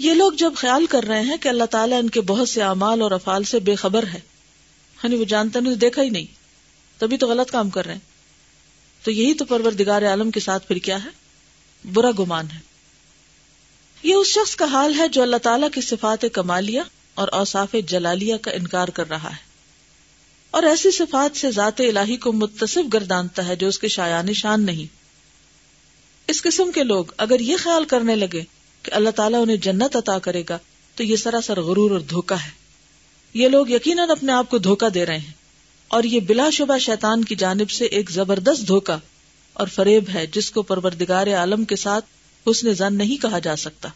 یہ لوگ جب خیال کر رہے ہیں کہ اللہ تعالیٰ ان کے بہت سے اعمال اور افعال سے بے خبر ہے یعنی وہ جانتا نہیں دیکھا ہی نہیں، تبھی تو غلط کام کر رہے ہیں۔ تو یہی تو پروردگار عالم کے ساتھ پھر کیا ہے؟ برا گمان ہے۔ یہ اس شخص کا حال ہے جو اللہ تعالیٰ کی صفات کمالیہ اور اوصاف جلالیہ کا انکار کر رہا ہے۔ اور ایسی صفات سے ذات الہی کو متصف گردانتا ہے جو اس کے شایان شان نہیں۔ اس قسم کے لوگ اگر یہ خیال کرنے لگے کہ اللہ تعالیٰ انہیں جنت عطا کرے گا، تو یہ سراسر غرور اور دھوکا ہے۔ یہ لوگ یقیناً اپنے آپ کو دھوکا دے رہے ہیں۔ اور یہ بلا شبہ شیطان کی جانب سے ایک زبردست دھوکا اور فریب ہے، جس کو پروردگار عالم کے ساتھ حسن زن نہیں کہا جا سکتا۔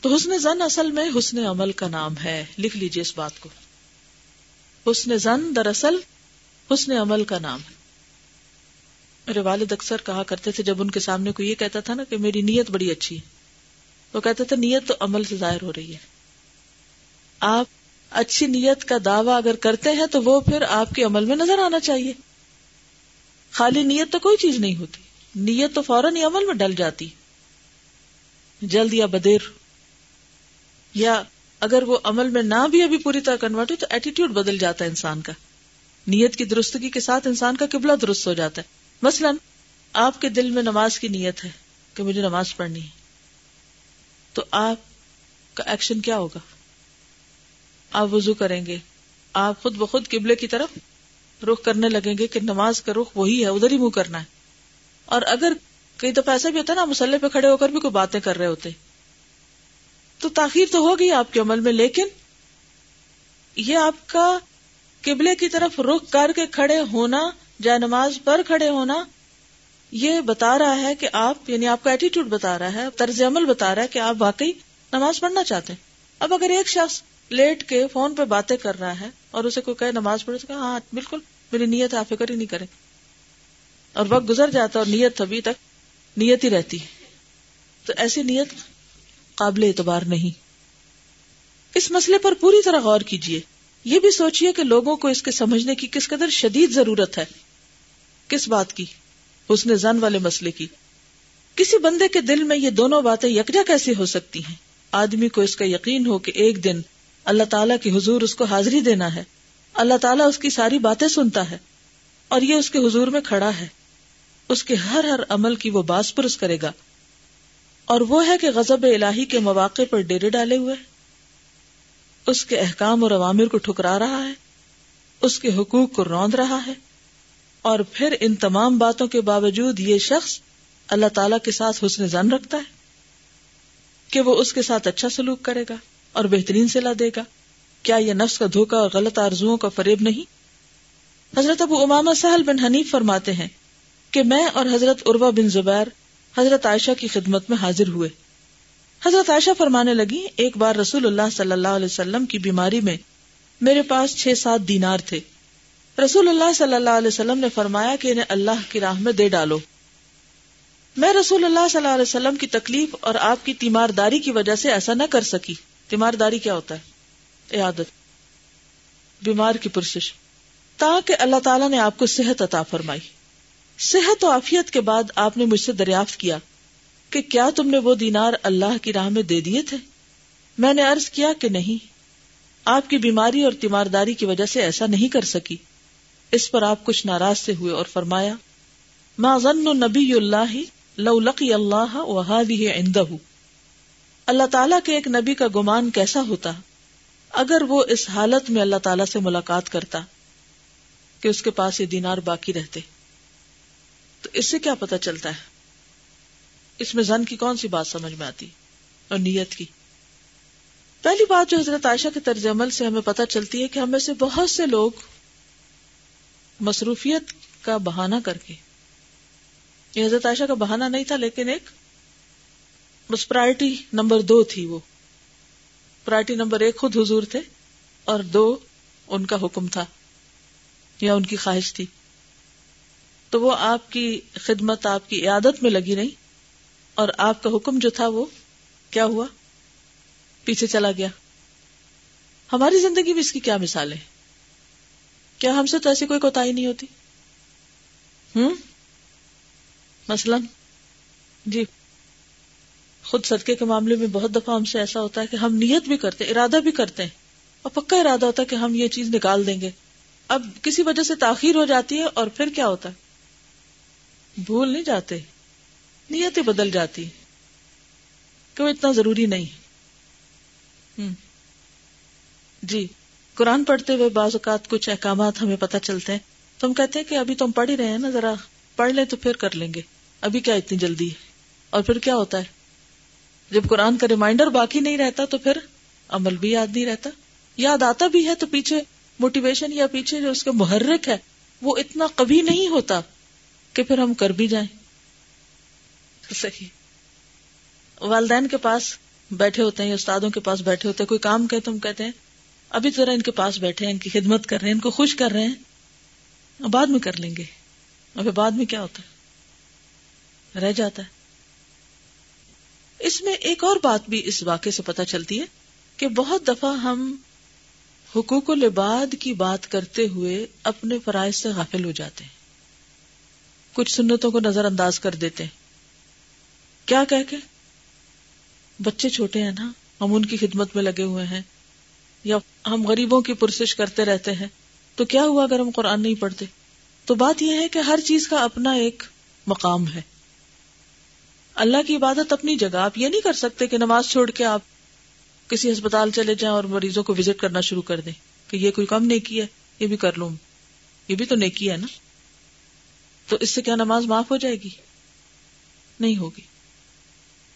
تو حسن زن اصل میں حسن عمل کا نام ہے۔ لکھ لیجیے اس بات کو۔ حسن زن دراصل حسن عمل کا نام ہے۔ میرے والد اکثر کہا کرتے تھے، جب ان کے سامنے کو یہ کہتا تھا نا کہ میری نیت بڑی اچھی ہے۔ وہ کہتے تھے نیت تو عمل سے ظاہر ہو رہی ہے۔ آپ اچھی نیت کا دعوی اگر کرتے ہیں تو وہ پھر آپ کے عمل میں نظر آنا چاہیے۔ خالی نیت تو کوئی چیز نہیں ہوتی۔ نیت تو فوراً ہی عمل میں ڈل جاتی۔ جلد یا بدیر۔ یا اگر وہ عمل میں نہ بھی ابھی پوری طرح کنورٹ ہو تو ایٹیٹیوڈ بدل جاتا ہے انسان کا۔ نیت کی درستگی کے ساتھ انسان کا قبلہ درست ہو جاتا ہے۔ مثلا، آپ کے دل میں نماز کی نیت ہے کہ مجھے نماز پڑھنی ہے۔ تو آپ کا ایکشن کیا ہوگا؟ آپ وضو کریں گے۔ آپ خود بخود قبلے کی طرف رخ کرنے لگیں گے کہ نماز کا رخ وہی ہے، ادھر ہی منہ کرنا ہے۔ اور اگر کئی دفعہ ایسا بھی ہوتا ہے نا مسلح پہ کھڑے ہو کر بھی کوئی باتیں کر رہے ہوتے۔ تو تاخیر تو ہوگی آپ کے عمل میں، لیکن یہ آپ کا قبلے کی طرف رخ کر کے کھڑے ہونا، جائے نماز پر کھڑے ہونا یہ بتا رہا ہے کہ آپ یعنی آپ کا ایٹیٹیوڈ بتا رہا ہے، طرز عمل بتا رہا ہے کہ آپ واقعی نماز پڑھنا چاہتے ہیں۔ اب اگر ایک شخص لیٹ کے فون پہ باتیں کر رہا ہے اور اسے کوئی کہ نماز پڑھے تو ہاں بالکل، میری نیت، آپ فکر ہی نہیں کرے اور وقت گزر جاتا اور نیت ابھی تک نیت ہی رہتی تو ایسی نیت قابل اعتبار نہیں۔ اس مسئلے پر پوری طرح غور کیجیے یہ بھی سوچیے کہ لوگوں کو اس کے سمجھنے کی کس قدر شدید ضرورت ہے۔ کس بات کی؟ اس نے زن والے مسئلے کی۔ کسی بندے کے دل میں یہ دونوں باتیں یکجا کیسے ہو سکتی ہیں؟ آدمی کو اس کا یقین ہو کہ ایک دن اللہ تعالیٰ کی حضور اس کو حاضری دینا ہے۔ اللہ تعالیٰ اس کی ساری باتیں سنتا ہے اور یہ اس کے حضور میں کھڑا ہے۔ اس کے ہر ہر عمل کی وہ باس پرس کرے گا۔ اور وہ ہے کہ غزب الہی کے مواقع پر ڈیرے ڈالے ہوئے۔ اس کے احکام اور عوامر کو ٹھکرا رہا ہے۔ اس کے حقوق کو روند رہا ہے۔ اور پھر ان تمام باتوں کے باوجود یہ شخص اللہ تعالی کے ساتھ حسن زن رکھتا ہے کہ وہ اس کے ساتھ اچھا سلوک کرے گا اور بہترین صلاح دے گا۔ کیا یہ نفس کا دھوکا اور غلط آرزو کا فریب نہیں؟ حضرت ابو اماما سہل بن حنیف فرماتے ہیں کہ میں اور حضرت عروا بن زبیر حضرت عائشہ کی خدمت میں حاضر ہوئے۔ حضرت عائشہ فرمانے لگی ایک بار رسول اللہ صلی اللہ علیہ وسلم کی بیماری میں میرے پاس چھ سات دینار تھے۔ رسول اللہ صلی اللہ علیہ وسلم نے فرمایا کہ انہیں اللہ کی راہ میں دے ڈالو۔ میں رسول اللہ صلی اللہ علیہ وسلم کی تکلیف اور آپ کی تیمارداری کی وجہ سے ایسا نہ کر سکی۔ تیمارداری کیا ہوتا ہے؟ عادت بیمار کی پرسش۔ تاکہ اللہ تعالیٰ نے آپ کو صحت عطا فرمائی۔ صحت و عافیت کے بعد آپ نے مجھ سے دریافت کیا کہ کیا تم نے وہ دینار اللہ کی راہ میں دے دیے تھے؟ میں نے عرض کیا کہ نہیں۔ آپ کی بیماری اور تیمارداری کی وجہ سے ایسا نہیں کر سکی۔ اس پر آپ کچھ ناراض سے ہوئے اور فرمایا، ما ظن نبی اللہ لو لقی اللہ عندہ اللہ تعالیٰ کے ایک نبی کا گمان کیسا ہوتا اگر وہ اس حالت میں اللہ تعالیٰ سے ملاقات کرتا کہ اس کے پاس یہ دینار باقی رہتے؟ تو اس سے کیا پتا چلتا ہے؟ اس میں زن کی کون سی بات سمجھ میں آتی اور نیت کی؟ پہلی بات جو حضرت عائشہ کے طرز عمل سے ہمیں پتہ چلتی ہے کہ ہمیں سے بہت سے لوگ مصروفیت کا بہانہ کر کے۔ یہ حضرت عائشہ کا بہانہ نہیں تھا، لیکن ایک بس پرائرٹی نمبر دو تھی وہ۔ پرائرٹی نمبر ایک خود حضور تھے اور دو ان کا حکم تھا یا ان کی خواہش تھی۔ تو وہ آپ کی خدمت، آپ کی عیادت میں لگی نہیں اور آپ کا حکم جو تھا وہ کیا ہوا؟ پیچھے چلا گیا۔ ہماری زندگی میں اس کی کیا مثال ہے؟ کیا ہم سے تو ایسی کوئی کوتا نہیں ہوتی؟ ہوں مثلا جی خود صدقے کے معاملے میں بہت دفعہ ہم سے ایسا ہوتا ہے کہ ہم نیت بھی کرتے ارادہ بھی کرتے ہیں، اور پکا ارادہ ہوتا ہے کہ ہم یہ چیز نکال دیں گے۔ اب کسی وجہ سے تاخیر ہو جاتی ہے اور پھر کیا ہوتا ہے؟ بھول نہیں جاتے نیت بدل جاتی کہ وہ اتنا ضروری نہیں۔ ہوں جی۔ قرآن پڑھتے ہوئے بعض اوقات کچھ احکامات ہمیں پتہ چلتے ہیں۔ تو ہم کہتے ہیں کہ ابھی تو ہم پڑھ ہی رہے ہیں نا، ذرا پڑھ لیں تو پھر کر لیں گے۔ ابھی کیا اتنی جلدی ہے؟ اور پھر کیا ہوتا ہے؟ جب قرآن کا ریمائنڈر باقی نہیں رہتا تو پھر عمل بھی یاد نہیں رہتا۔ یاد آتا بھی ہے تو پیچھے موٹیویشن یا پیچھے جو اس کا محرک ہے، وہ اتنا کبھی نہیں ہوتا کہ پھر ہم کر بھی جائیں۔ صحیح۔ والدین کے پاس بیٹھے ہوتے ہیں استادوں کے پاس بیٹھے ہوتے ہیں، کوئی کام کہ تم کہتے ہیں ابھی ذرا ان کے پاس بیٹھے ہیں، ان کی خدمت کر رہے ہیں، ان کو خوش کر رہے ہیں۔ بعد میں کر لیں گے۔ ابھی بعد میں کیا ہوتا ہے؟ رہ جاتا ہے۔ اس میں ایک اور بات بھی اس واقعے سے پتہ چلتی ہے کہ بہت دفعہ ہم حقوق العباد کی بات کرتے ہوئے اپنے فرائض سے غافل ہو جاتے ہیں۔ کچھ سنتوں کو نظر انداز کر دیتے ہیں۔ کیا کہہ کے؟ بچے چھوٹے ہیں نا، ہم ان کی خدمت میں لگے ہوئے ہیں۔ یا ہم غریبوں کی پرسش کرتے رہتے ہیں، تو کیا ہوا اگر ہم قرآن نہیں پڑھتے؟ تو بات یہ ہے کہ ہر چیز کا اپنا ایک مقام ہے۔ اللہ کی عبادت اپنی جگہ، آپ یہ نہیں کر سکتے کہ نماز چھوڑ کے آپ کسی ہسپتال چلے جائیں اور مریضوں کو وزٹ کرنا شروع کر دیں کہ یہ کوئی کم نیکی ہے، یہ بھی کر لوں، یہ بھی تو نیکی ہے نا؟ تو اس سے کیا نماز معاف ہو جائے گی؟ نہیں ہوگی۔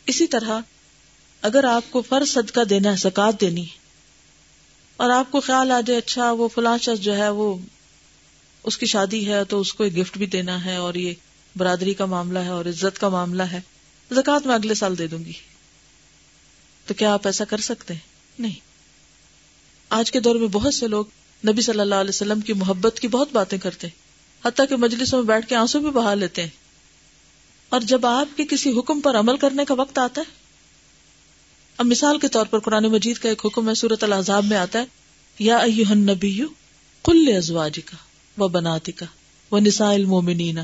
اسی طرح اگر آپ کو فرض صدقہ دینا ہے زکات دینی ہے اور آپ کو خیال آ جائے اچھا وہ فلاں شخص جو ہے، وہ اس کی شادی ہے تو اس کو ایک گفٹ بھی دینا ہے اور یہ برادری کا معاملہ ہے اور عزت کا معاملہ ہے زکات میں اگلے سال دے دوں گی۔ تو کیا آپ ایسا کر سکتے؟ ہیں نہیں۔ آج کے دور میں بہت سے لوگ نبی صلی اللہ علیہ وسلم کی محبت کی بہت باتیں کرتے ہیں، حتیٰ کہ مجلسوں میں بیٹھ کے آنسو بھی بہا لیتے ہیں۔ اور جب آپ کے کسی حکم پر عمل کرنے کا وقت آتا ہے اب مثال کے طور پر قرآن مجید کا ایک حکم ہے سورت العذاب میں آتا ہے، یا نبی کل ازواج کا و بناتی کا وہ نسا المومنین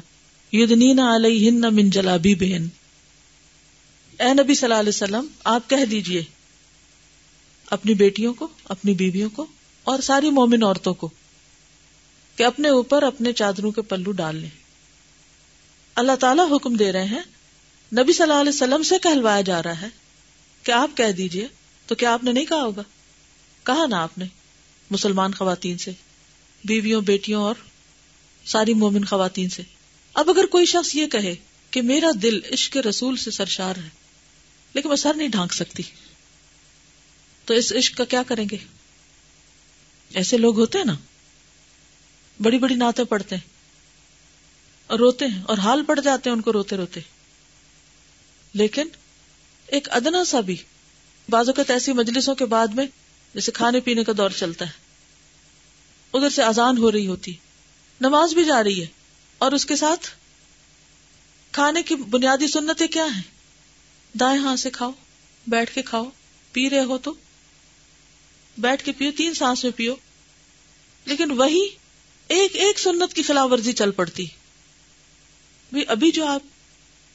یدنین علیہن من جلابی بہن اے نبی صلی اللہ علیہ وسلم، آپ کہہ دیجیے اپنی بیٹیوں کو، اپنی بیویوں کو اور ساری مومن عورتوں کو کہ اپنے اوپر اپنے چادروں کے پلو ڈال لیں۔ اللہ تعالیٰ حکم دے رہے ہیں، نبی صلی اللہ علیہ وسلم سے کہلوایا جا رہا ہے کہ آپ کہہ دیجیے؟ تو کیا آپ نے نہیں کہا ہوگا؟ کہا نا آپ نے، مسلمان خواتین سے، بیویوں، بیٹیوں اور ساری مومن خواتین سے۔ اب اگر کوئی شخص یہ کہے کہ میرا دل عشق رسول سے سرشار ہے، لیکن میں سر نہیں ڈھانک سکتی، تو اس عشق کا کیا کریں گے؟ ایسے لوگ ہوتے ہیں نا، بڑی بڑی نعتیں پڑھتے ہیں، اور روتے ہیں، اور حال پڑ جاتے ہیں ان کو روتے روتے۔ لیکن ایک ادنا سا بھی۔ بعض اوقات ایسی مجلسوں کے بعد میں جیسے کھانے پینے کا دور چلتا ہے۔ ادھر سے آزان ہو رہی ہوتی۔ نماز بھی جا رہی ہے۔ اور اس کے ساتھ کھانے کی بنیادی سنتیں کیا ہیں؟ دائیں ہاتھ سے کھاؤ، بیٹھ کے کھاؤ۔ پی رہے ہو تو بیٹھ کے پیو، تین سانس میں پیو۔ لیکن وہی ایک ایک سنت کی خلاف ورزی چل پڑتی۔ ابھی جو آپ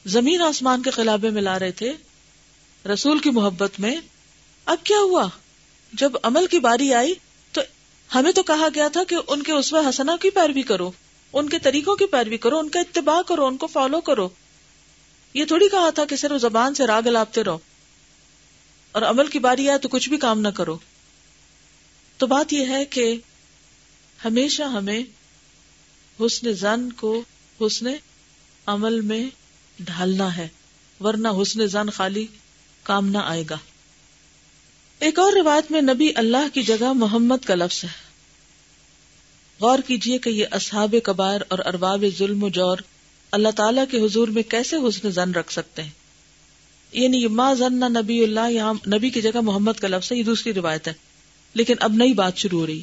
زمین آسمان کے خلابے میں لا رہے تھے رسول کی محبت میں اب کیا ہوا؟ جب عمل کی باری آئی تو ہمیں تو کہا گیا تھا کہ ان کے اسوہ حسنا کی پیروی کرو، ان کے طریقوں کی پیروی کرو، ان کا اتباع کرو، ان کو فالو کرو۔ یہ تھوڑی کہا تھا کہ صرف زبان سے راگ لاپتے رہو اور عمل کی باری آئے تو کچھ بھی کام نہ کرو۔ تو بات یہ ہے کہ ہمیشہ ہمیں حسن زن کو حسن عمل میں ڈھالنا ہے، ورنہ حسن زن خالی کام نہ آئے گا۔ ایک اور روایت میں نبی اللہ کی جگہ محمد کا لفظ ہے۔ غور کیجیے کہ یہ اصحاب کبائر اور ارباب ظلم و جور اللہ تعالیٰ کے حضور میں کیسے حسن زن رکھ سکتے ہیں۔ یعنی ما زن نبی اللہ یہاں نبی کی جگہ محمد کا لفظ ہے، یہ دوسری روایت ہے۔ لیکن اب نئی بات شروع ہو رہی۔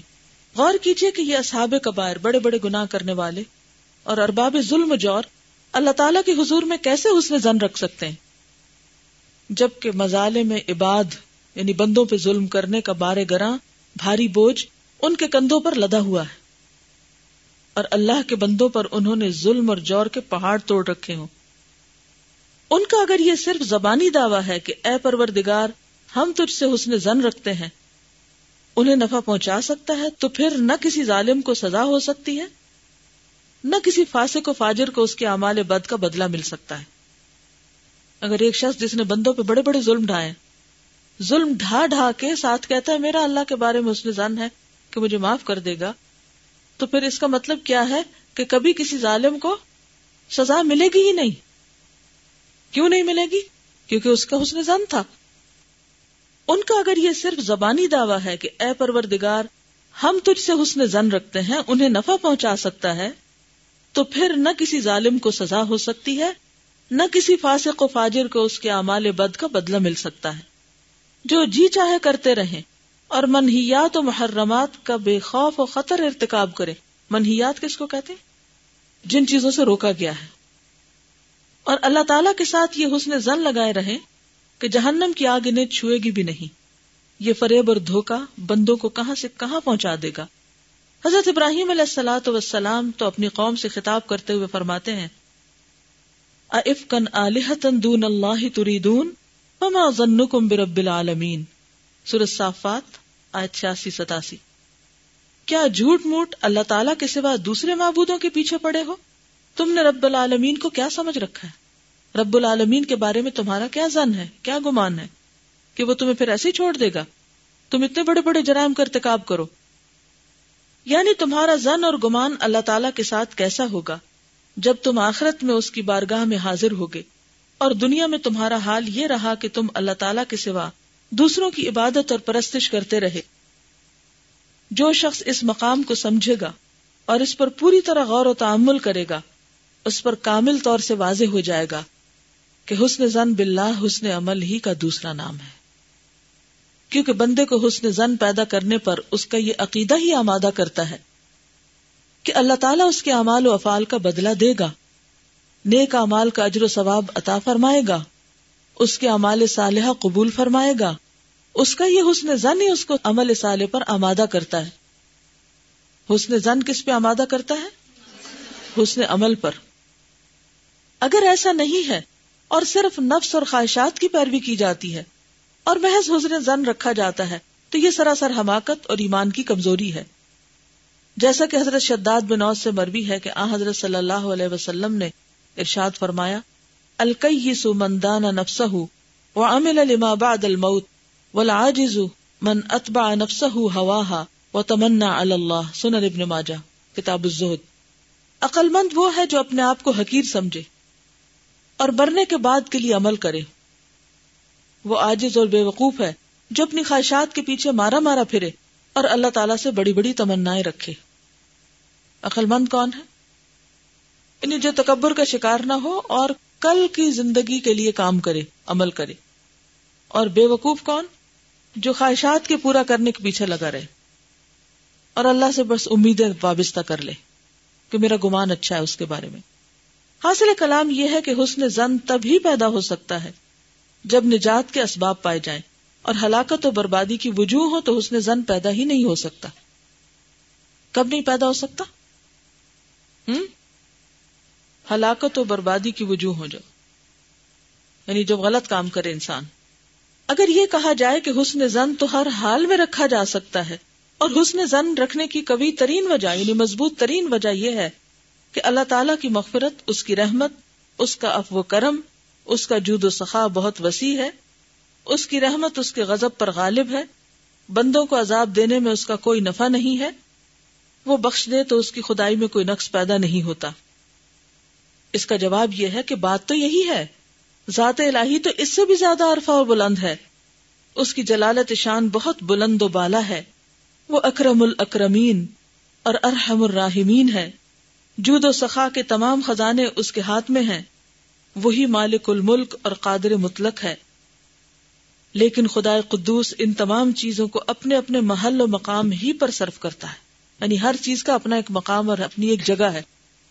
غور کیجیے کہ یہ اصحاب کبائر بڑے بڑے گناہ کرنے والے اور ارباب ظلم و جور اللہ تعالیٰ کے حضور میں کیسے حسن زن رکھ سکتے ہیں؟ جبکہ مزالے میں عباد یعنی بندوں پہ ظلم کرنے کا بارے گراں، بھاری بوجھ ان کے کندھوں پر لدا ہوا ہے۔ اور اللہ کے بندوں پر انہوں نے ظلم اور جور کے پہاڑ توڑ رکھے ہوں۔ ان کا اگر یہ صرف زبانی دعویٰ ہے کہ اے پروردگار، ہم تجھ سے حسن زن رکھتے ہیں، انہیں نفع پہنچا سکتا ہے تو پھر نہ کسی ظالم کو سزا ہو سکتی ہے، نہ کسی فاسق و فاجر کو اس کے اعمال بد کا بدلہ مل سکتا ہے۔ اگر ایک شخص جس نے بندوں پہ بڑے بڑے ظلم ڈھائے، ظلم ڈھا ڈھا کے ساتھ کہتا ہے، میرا اللہ کے بارے میں اس نے زن ہے کہ مجھے معاف کر دے گا، تو پھر اس کا مطلب کیا ہے کہ کبھی کسی ظالم کو سزا ملے گی ہی نہیں؟ کیوں نہیں ملے گی؟ کیونکہ اس کا حسن زن تھا۔ ان کا اگر یہ صرف زبانی دعویٰ ہے کہ اے پروردگار، ہم تجھ سے حسن زن رکھتے ہیں، انہیں نفع پہنچا سکتا ہے، تو پھر نہ کسی ظالم کو سزا ہو سکتی ہے نہ کسی فاسق و فاجر کو اس کے اعمال بد کا بدلہ مل سکتا ہے۔ جو جی چاہے کرتے رہیں اور منحیات و محرمات کا بے خوف و خطر ارتکاب کرے۔ منحیات کس کو کہتے جن چیزوں سے روکا گیا ہے۔ اور اللہ تعالیٰ کے ساتھ یہ حسن زن لگائے رہے کہ جہنم کی آگ انہیں چھوئے گی بھی نہیں۔ یہ فریب اور دھوکا بندوں کو کہاں سے کہاں پہنچا دے گا۔ حضرت ابراہیم علیہ السلاۃ وسلام تو اپنی قوم سے خطاب کرتے ہوئے فرماتے ہیں افکن علیحتن دون اللہ تریدون، فما ظنکم برب العالمین۔ سورت صافات، آیت چھیاسی، ستاسی۔ کیا جھوٹ موٹ اللہ تعالیٰ کے سوا دوسرے معبودوں کے پیچھے پڑے ہو؟ تم نے رب العالمین کو کیا سمجھ رکھا ہے؟ رب العالمین کے بارے میں تمہارا کیا زن ہے؟ کیا گمان ہے؟ کہ وہ تمہیں پھر ایسے ہی چھوڑ دے گا؟ تم اتنے بڑے بڑے جرائم کا ارتکاب کرو۔ یعنی تمہارا زن اور گمان اللہ تعالیٰ کے ساتھ کیسا ہوگا؟ جب تم آخرت میں اس کی بارگاہ میں حاضر ہوگے اور دنیا میں تمہارا حال یہ رہا کہ تم اللہ تعالیٰ کے سوا دوسروں کی عبادت اور پرستش کرتے رہے۔ جو شخص اس مقام کو سمجھے گا اور اس پر پوری طرح غور و تعمل کرے گا، اس پر کامل طور سے واضح ہو جائے گا کہ حسن زن باللہ حسن عمل ہی کا دوسرا نام ہے۔ کیونکہ بندے کو حسن زن پیدا کرنے پر اس کا یہ عقیدہ ہی آمادہ کرتا ہے۔ کہ اللہ تعالیٰ اس کے اعمال و افعال کا بدلہ دے گا۔ نیک امال کا اجر و ثواب عطا فرمائے گا۔ اس کے امال صالحہ قبول فرمائے گا۔ اس کا یہ حسن زن ہی اس کو عمل صالح پر آمادہ کرتا ہے۔ حسن زن کس پہ آمادہ کرتا ہے؟ حسن عمل پر۔ اگر ایسا نہیں ہے اور صرف نفس اور خواہشات کی پیروی کی جاتی ہے اور محض حسن زن رکھا جاتا ہے تو یہ سراسر حماقت اور ایمان کی کمزوری ہے۔ جیسا کہ حضرت شداد بنوز سے مروی ہے کہ آ حضرت صلی اللہ علیہ وسلم نے ارشاد فرمایا الکیس من دان نفسه وعمل لما بعد الموت والعاجز من اتبع نفسه هواها وتمنى على الله سنن ابن ماجہ، کتاب الزہد۔ عقل مند وہ ہے جو اپنے آپ کو حقیر سمجھے اور مرنے کے بعد کے لیے عمل کرے۔ وہ عاجز اور بے وقوف ہے جو اپنی خواہشات کے پیچھے مارا مارا پھرے۔ اور اللہ تعالیٰ سے بڑی بڑی تمنائیں رکھے۔ عقل مند کون ہے؟ یعنی جو تکبر کا شکار نہ ہو اور کل کی زندگی کے لیے کام کرے، عمل کرے۔ اور بے وقوف کون؟ جو خواہشات کے پورا کرنے کے پیچھے لگا رہے۔ اور اللہ سے بس امیدیں وابستہ کر لے کہ میرا گمان اچھا ہے اس کے بارے میں۔ حاصل کلام یہ ہے کہ حسن زن تب ہی پیدا ہو سکتا ہے جب نجات کے اسباب پائے جائیں۔ اور ہلاکت و بربادی کی وجوہ ہو تو حسن زن پیدا ہی نہیں ہو سکتا۔ کب نہیں پیدا ہو سکتا؟ ہوں ہلاکت و بربادی کی وجوہ ہو جائے یعنی جب غلط کام کرے انسان۔ اگر یہ کہا جائے کہ حسن زن تو ہر حال میں رکھا جا سکتا ہے۔ اور حسن زن رکھنے کی کبھی ترین وجہ یعنی مضبوط ترین وجہ یہ ہے کہ اللہ تعالیٰ کی مغفرت، اس کی رحمت، اس کا افو کرم، اس کا جود و سخا بہت وسیع ہے۔ اس کی رحمت اس کے غضب پر غالب ہے۔ بندوں کو عذاب دینے میں اس کا کوئی نفع نہیں ہے۔ وہ بخش دے تو اس کی خدائی میں کوئی نقص پیدا نہیں ہوتا۔ اس کا جواب یہ ہے کہ بات تو یہی ہے۔ ذات الہی تو اس سے بھی زیادہ عرفہ و بلند ہے۔ اس کی جلالت شان بہت بلند و بالا ہے۔ وہ اکرم الاکرمین اور ارحم الراحمین ہے۔ جود و سخا کے تمام خزانے اس کے ہاتھ میں ہیں۔ وہی مالک الملک اور قادر مطلق ہے۔ لیکن خدا قدوس ان تمام چیزوں کو اپنے اپنے محل و مقام ہی پر صرف کرتا ہے۔ یعنی ہر چیز کا اپنا ایک مقام اور اپنی ایک جگہ ہے۔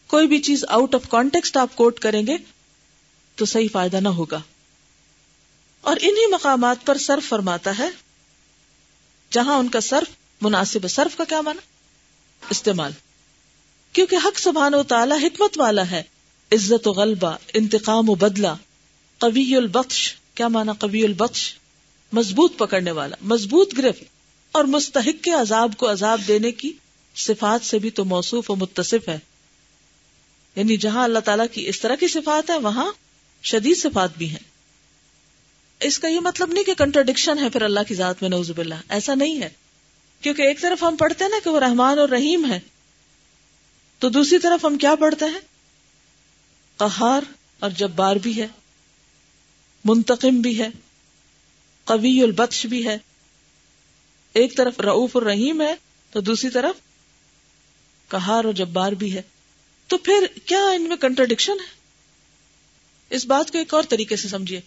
کوئی بھی چیز آؤٹ آف کانٹیکسٹ آپ کوٹ کریں گے تو صحیح فائدہ نہ ہوگا۔ اور انہی مقامات پر صرف فرماتا ہے جہاں ان کا صرف مناسب صرف کا کیا مانا استعمال۔ کیونکہ حق سبحان و تعالی حکمت والا ہے۔ عزت و غلبہ، انتقام و بدلہ، قوی البخش کیا مانا قوی البخش مضبوط پکڑنے والا، مضبوط گرفت، اور مستحق کے عذاب کو عذاب دینے کی صفات سے بھی تو موصوف و متصف ہے۔ یعنی جہاں اللہ تعالیٰ کی اس طرح کی صفات ہے وہاں شدید صفات بھی ہیں۔ اس کا یہ مطلب نہیں کہ کنٹرڈکشن ہے پھر اللہ کی ذات میں نوزب اللہ ایسا نہیں ہے۔ کیونکہ ایک طرف ہم پڑھتے ہیں نا کہ وہ رحمان اور رحیم ہے، تو دوسری طرف ہم کیا پڑھتے ہیں؟ قہار اور جبار بھی ہے، منتقم بھی ہے۔ قوی البخش بھی ہے۔ ایک طرف رعوف الرحیم ہے تو دوسری طرف کہار اور جبار بھی ہے۔ تو پھر کیا ان میں کنٹرڈکشن ہے؟ اس بات کو ایک اور طریقے سے سمجھیے۔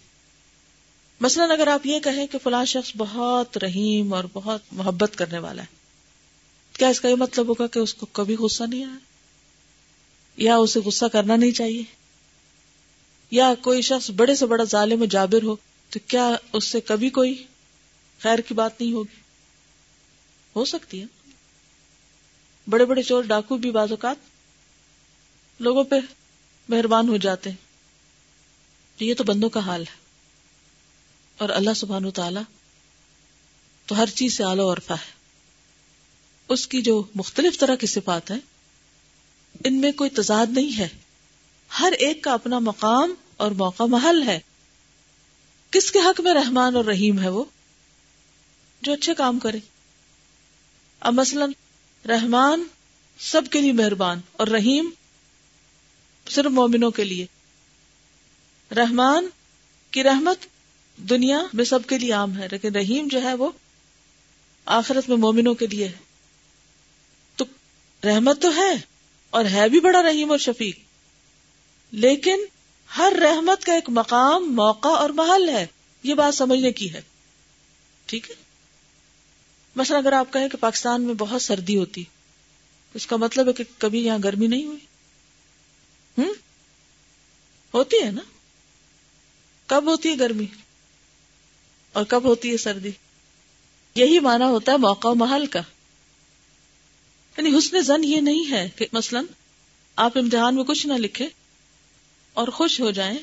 مثلاً اگر آپ یہ کہیں کہ فلاں شخص بہت رحیم اور بہت محبت کرنے والا ہے، کیا اس کا یہ مطلب ہوگا کہ اس کو کبھی غصہ نہیں آیا؟ یا اسے غصہ کرنا نہیں چاہیے؟ یا کوئی شخص بڑے سے بڑا ظالم و جابر ہو تو کیا اس سے کبھی کوئی خیر کی بات نہیں ہوگی؟ ہو سکتی ہے۔ بڑے بڑے چور ڈاکو بھی بعض اوقات لوگوں پہ مہربان ہو جاتے ہیں۔ یہ تو بندوں کا حال ہے۔ اور اللہ سبحان تعالی تو ہر چیز سے اعلی عرفہ ہے۔ اس کی جو مختلف طرح کی صفات ہیں، ان میں کوئی تضاد نہیں ہے۔ ہر ایک کا اپنا مقام اور موقع محل ہے۔ کس کے حق میں رحمان اور رحیم ہے وہ؟ جو اچھے کام کرے۔ اب مثلا رحمان سب کے لیے مہربان اور رحیم صرف مومنوں کے لیے۔ رحمان کی رحمت دنیا میں سب کے لیے عام ہے، لیکن رحیم جو ہے وہ آخرت میں مومنوں کے لیے ہے۔ تو رحمت تو ہے اور ہے بھی بڑا رحیم اور شفیق، لیکن ہر رحمت کا ایک مقام، موقع اور محل ہے۔ یہ بات سمجھنے کی ہے۔ ٹھیک ہے؟ مثلا اگر آپ کہیں کہ پاکستان میں بہت سردی ہوتی، اس کا مطلب ہے کہ کبھی یہاں گرمی نہیں ہوئی۔ ہوں ہوتی ہے نا؟ کب ہوتی ہے گرمی؟ اور کب ہوتی ہے سردی؟ یہی مانا ہوتا ہے موقع و محل کا۔ یعنی حسن زن یہ نہیں ہے کہ مثلا آپ امتحان میں کچھ نہ لکھے اور خوش ہو جائیں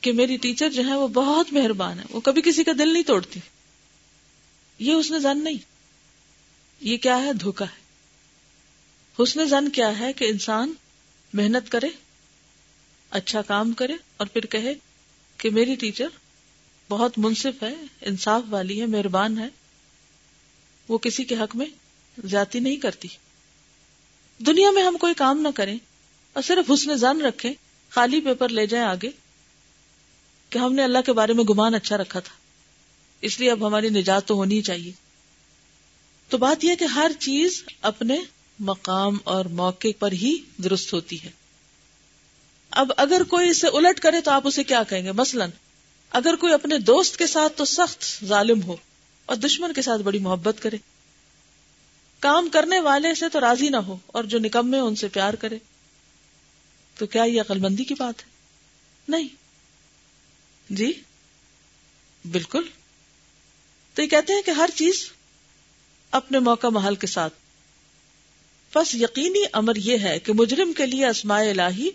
کہ میری ٹیچر جو ہے وہ بہت مہربان ہے۔ وہ کبھی کسی کا دل نہیں توڑتی۔ یہ حسن زن نہیں۔ یہ کیا ہے؟ دھوکا ہے۔ حسن زن کیا ہے کہ انسان محنت کرے اچھا کام کرے اور پھر کہے کہ میری ٹیچر بہت منصف ہے، انصاف والی ہے، مہربان ہے۔ وہ کسی کے حق میں زیادتی نہیں کرتی۔ دنیا میں ہم کوئی کام نہ کریں اور صرف حسن زن رکھیں خالی پیپر لے جائیں آگے کہ ہم نے اللہ کے بارے میں گمان اچھا رکھا تھا۔ اس لیے اب ہماری نجات تو ہونی چاہیے۔ تو بات یہ کہ ہر چیز اپنے مقام اور موقع پر ہی درست ہوتی ہے۔ اب اگر کوئی اسے الٹ کرے تو آپ اسے کیا کہیں گے؟ مثلا، اگر کوئی اپنے دوست کے ساتھ تو سخت ظالم ہو اور دشمن کے ساتھ بڑی محبت کرے۔ کام کرنے والے سے تو راضی نہ ہو اور جو نکمے ان سے پیار کرے۔ تو کیا یہ عقل مندی کی بات ہے؟ نہیں۔ جی؟ بالکل۔ تو یہ کہتے ہیں کہ ہر چیز اپنے موقع محل کے ساتھ۔ بس یقینی امر یہ ہے کہ مجرم کے لیے اسماء الہی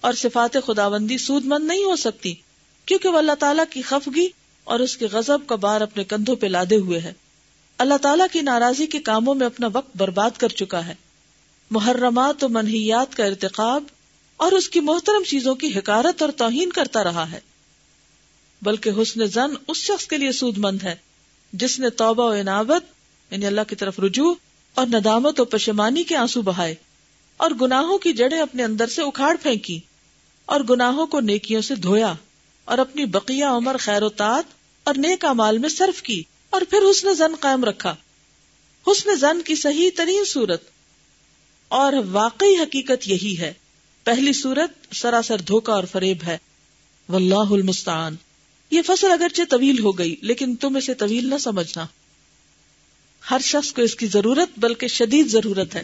اور صفات خداوندی سود مند نہیں ہو سکتی، کیونکہ وہ اللہ تعالیٰ کی خفگی اور اس کے غزب کا بار اپنے کندھوں پہ لادے ہوئے ہے۔ اللہ تعالیٰ کی ناراضی کے کاموں میں اپنا وقت برباد کر چکا ہے۔ محرمات و منحیات کا ارتقاب اور اس کی محترم چیزوں کی حکارت اور توہین کرتا رہا ہے۔ بلکہ حسن زن اس شخص کے لیے سود مند ہے، جس نے توبہ و عنابت یعنی اللہ کی طرف رجوع، اور ندامت و پشمانی کے آنسو بہائے، اور گناہوں کی جڑیں اپنے اندر سے اکھاڑ پھینکی، اور گناہوں کو نیکیوں سے دھویا، اور اپنی بقیہ عمر خیر و تعت اور نیک امال میں صرف کی، اور پھر حسن زن قائم رکھا۔ حسن زن کی صحیح ترین صورت۔ اور واقعی حقیقت یہی ہے پہلی صورت سراسر دھوکا اور فریب ہے۔ واللہ المستعان۔ یہ فصل اگرچہ طویل ہو گئی، لیکن تم اسے طویل نہ سمجھنا۔ ہر شخص کو اس کی ضرورت، بلکہ شدید ضرورت ہے۔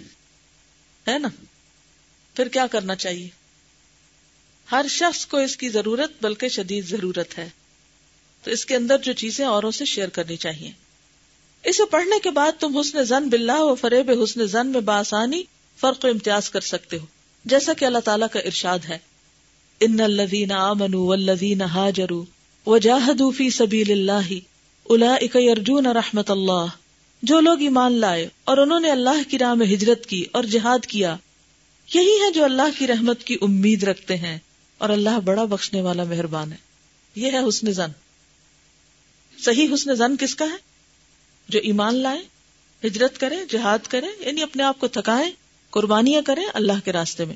ہے نا؟ پھر کیا کرنا چاہیے؟ ہر شخص کو اس کی ضرورت، بلکہ شدید ضرورت ہے۔ تو اس کے اندر جو چیزیں اوروں سے شیئر کرنی چاہیے۔ اسے پڑھنے کے بعد تم حسن زن بلّہ و فریب حسن زن میں بآسانی، فرق و امتیاز کر سکتے ہو۔ جیسا کہ اللہ تعالیٰ کا ارشاد ہے، ان الذین آمنوا والذین هاجروا وجاہدوا فی سبیل اللہ اولئک یرجون رحمت اللہ۔ جو لوگ ایمان لائے اور انہوں نے اللہ کی راہ میں ہجرت کی اور جہاد کیا، یہی ہے جو اللہ کی رحمت کی امید رکھتے ہیں اور اللہ بڑا بخشنے والا مہربان ہے۔ یہ ہے حسن زن۔ صحیح حسن زن کس کا ہے؟ جو ایمان لائے، ہجرت کرے، جہاد کرے یعنی اپنے آپ کو تھکائے قربانیاں کریں اللہ کے راستے میں۔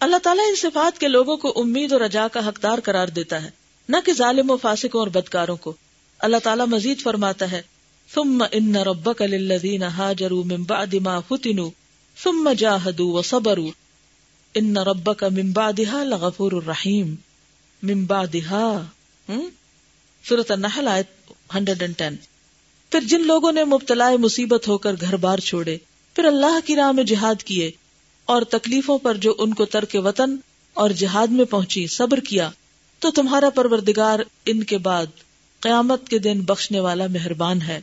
اللہ تعالیٰ ان صفات کے لوگوں کو امید اور رجا کا حقدار قرار دیتا ہے، نہ کہ ظالم و فاسقوں اور بدکاروں کو۔ اللہ تعالیٰ مزید فرماتا ہے، ثم ان ربك للذين هاجروا من بعد ما فتنوا، ثم جاهدوا وصبروا۔ ان ربك من بعدها لغفور رحيم من بعدها سورة النحل آیت 110 پھر جن لوگوں نے مبتلا مصیبت ہو کر گھر بار چھوڑے پھر اللہ کی راہ میں جہاد کیے اور تکلیفوں پر جو ان کو ترک وطن اور جہاد میں پہنچی، صبر کیا۔ تو تمہارا پروردگار ان کے بعد قیامت کے دن بخشنے والا مہربان ہے۔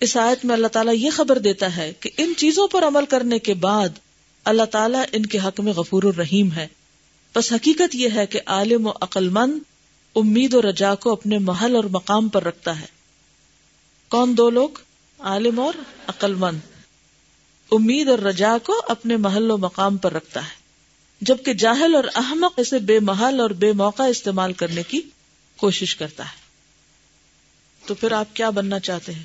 اس آیت میں اللہ تعالیٰ یہ خبر دیتا ہے کہ ان چیزوں پر عمل کرنے کے بعد اللہ تعالیٰ ان کے حق میں غفور الرحیم ہے۔ بس حقیقت یہ ہے کہ عالم و عقل مند امید و رجا کو اپنے محل اور مقام پر رکھتا ہے۔ کون دو لوگ؟ عالم اور عقل مند امید اور رجا کو اپنے محل و مقام پر رکھتا ہے۔ جبکہ جاہل اور احمق اسے بے محل اور بے موقع استعمال کرنے کی کوشش کرتا ہے۔ تو پھر آپ کیا بننا چاہتے ہیں؟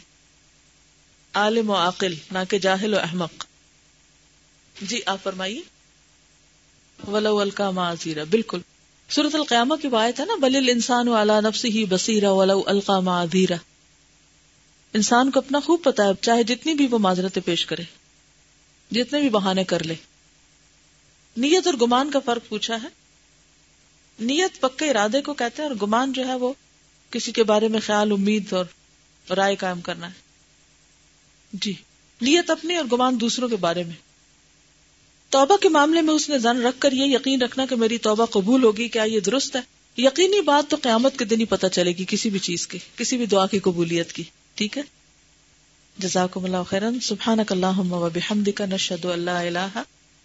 عالم و عاقل، نہ کہ جاہل و احمق۔ جی آپ فرمائیے۔ ولو الکا معذیرہ بالکل۔ صورت القیامہ کی بات ہے نا، بل انسان والا نفس ہی بصیرہ ولو القا معذیرہ انسان کو اپنا خوب پتا ہے، چاہے جتنی بھی وہ معذرتیں پیش کرے۔ جتنے بھی بہانے کر لے۔ نیت اور گمان کا فرق پوچھا ہے۔ نیت پکے ارادے کو کہتے ہیں اور گمان جو ہے وہ کسی کے بارے میں خیال، امید اور رائے قائم کرنا ہے۔ جی نیت اپنی اور گمان دوسروں کے بارے میں۔ توبہ کے معاملے میں اس نے زن رکھ کر یہ یقین رکھنا کہ میری توبہ قبول ہوگی، کیا یہ درست ہے؟ یقینی بات تو قیامت کے دن ہی پتہ چلے گی کسی بھی چیز کی، کسی بھی دعا کی قبولیت کی، ٹھیک ہے؟ جزاکم اللہ خیرن. سبحانک اللہم و بحمدک نشہد اللہ الہ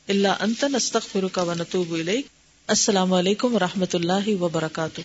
الا انت، نستغفرک و نتوب الیک. السلام علیکم و رحمۃ اللہ وبرکاتہ.